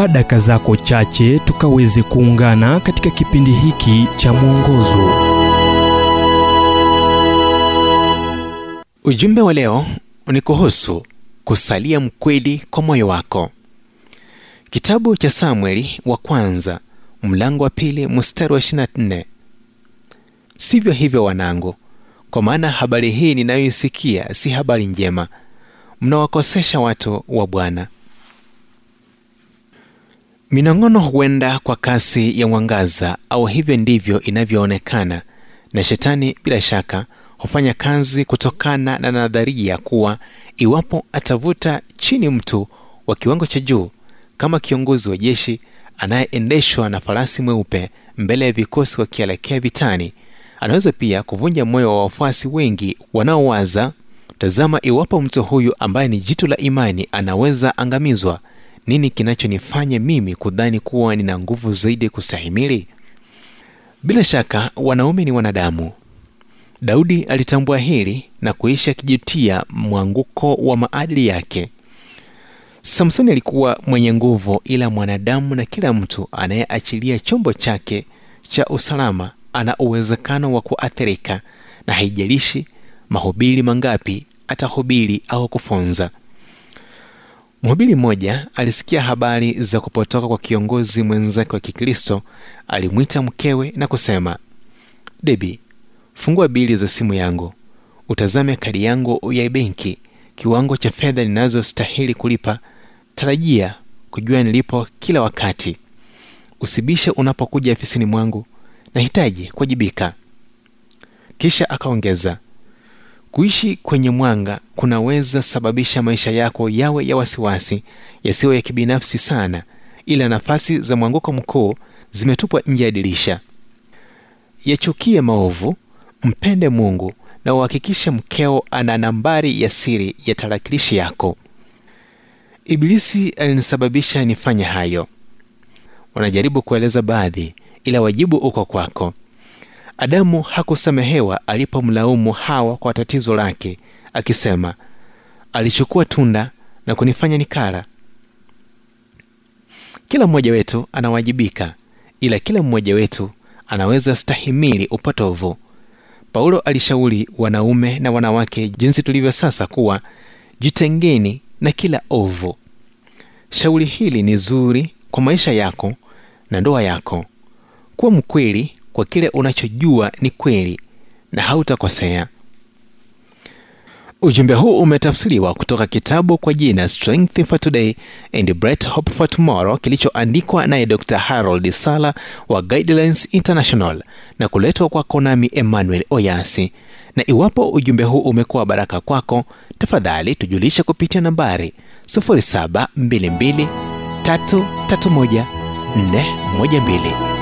chukua daka zako chache tukaweze kuungana katika kipindi hiki cha mwongozo. Ujumbe wa leo ni kuhusu kusalia mkweli kwa moyo wako. Kitabu cha samueli wa kwanza mlango wa pili mstari wa 24 sivyo hivyo wanangu kwa maana habari hii ninayoisikia si habari njema. Mnawakosesha watu wa bwana minong'ono huenda kwa kasi ya mwangaza au hivyo ndivyo inavyoonekana na shetani bila shaka hufanya kazi kutokana na nadharia kuwa iwapo atavuta chini mtu wa kiwango cha juu kama kiongozi wa jeshi anayeendeshwa na farasi mweupe mbele ya vikosi wakielekea vitani anaweza pia kuvunja moyo wa wafuasi wengi wanaowaza tazama iwapo mtu huyu ambaye ni jitu la imani anaweza angamizwa nini kinachonifanya mimi kudhani kuwa nina nguvu zaidi kustahimili? Bila shaka wanaume ni wanadamu. Daudi alitambua hili na kuisha akijutia mwanguko wa maadili yake. Samsoni alikuwa mwenye nguvu ila mwanadamu na kila mtu anayeachilia chombo chake cha usalama ana uwezekano wa kuathirika na haijalishi mahubiri mangapi atahubiri au kufunza mhubiri mmoja alisikia habari za kupotoka kwa kiongozi mwenzake wa kikristo alimwita mkewe na kusema debi fungua bili za simu yangu utazame kadi yangu ya benki kiwango cha fedha ninazostahili kulipa tarajia kujua nilipo kila wakati. Usibishe unapokuja afisini mwangu nahitaji kuwajibika. Kisha akaongeza kuishi kwenye mwanga kunaweza sababisha maisha yako yawe ya wasiwasi yasiyo ya kibinafsi sana ila nafasi za mwanguko mkuu zimetupwa nje ya dirisha. Yachukie maovu mpende mungu na uhakikishe mkeo ana nambari ya siri ya tarakilishi yako. Ibilisi alinisababisha nifanye hayo. Wanajaribu kueleza baadhi ila wajibu uko kwako adamu hakusamehewa alipomlaumu hawa kwa tatizo lake akisema alichukua tunda na kunifanya nikala. Kila mmoja wetu anawajibika ila kila mmoja wetu anaweza stahimili upotovu. Paulo alishauri wanaume na wanawake jinsi tulivyo sasa kuwa jitengeni na kila ovu. Shauri hili ni zuri kwa maisha yako na ndoa yako. Kuwa mkweli kwa kile unachojua ni kweli na hautakosea. Ujumbe huu umetafsiriwa kutoka kitabu kwa jina strength for today and bright hope for tomorrow kilichoandikwa naye dr harold sala wa guidelines international na kuletwa kwako nami emmanuel oyasi. Na iwapo ujumbe huu umekuwa baraka kwako tafadhali tujulishe kupitia nambari 0722 331 412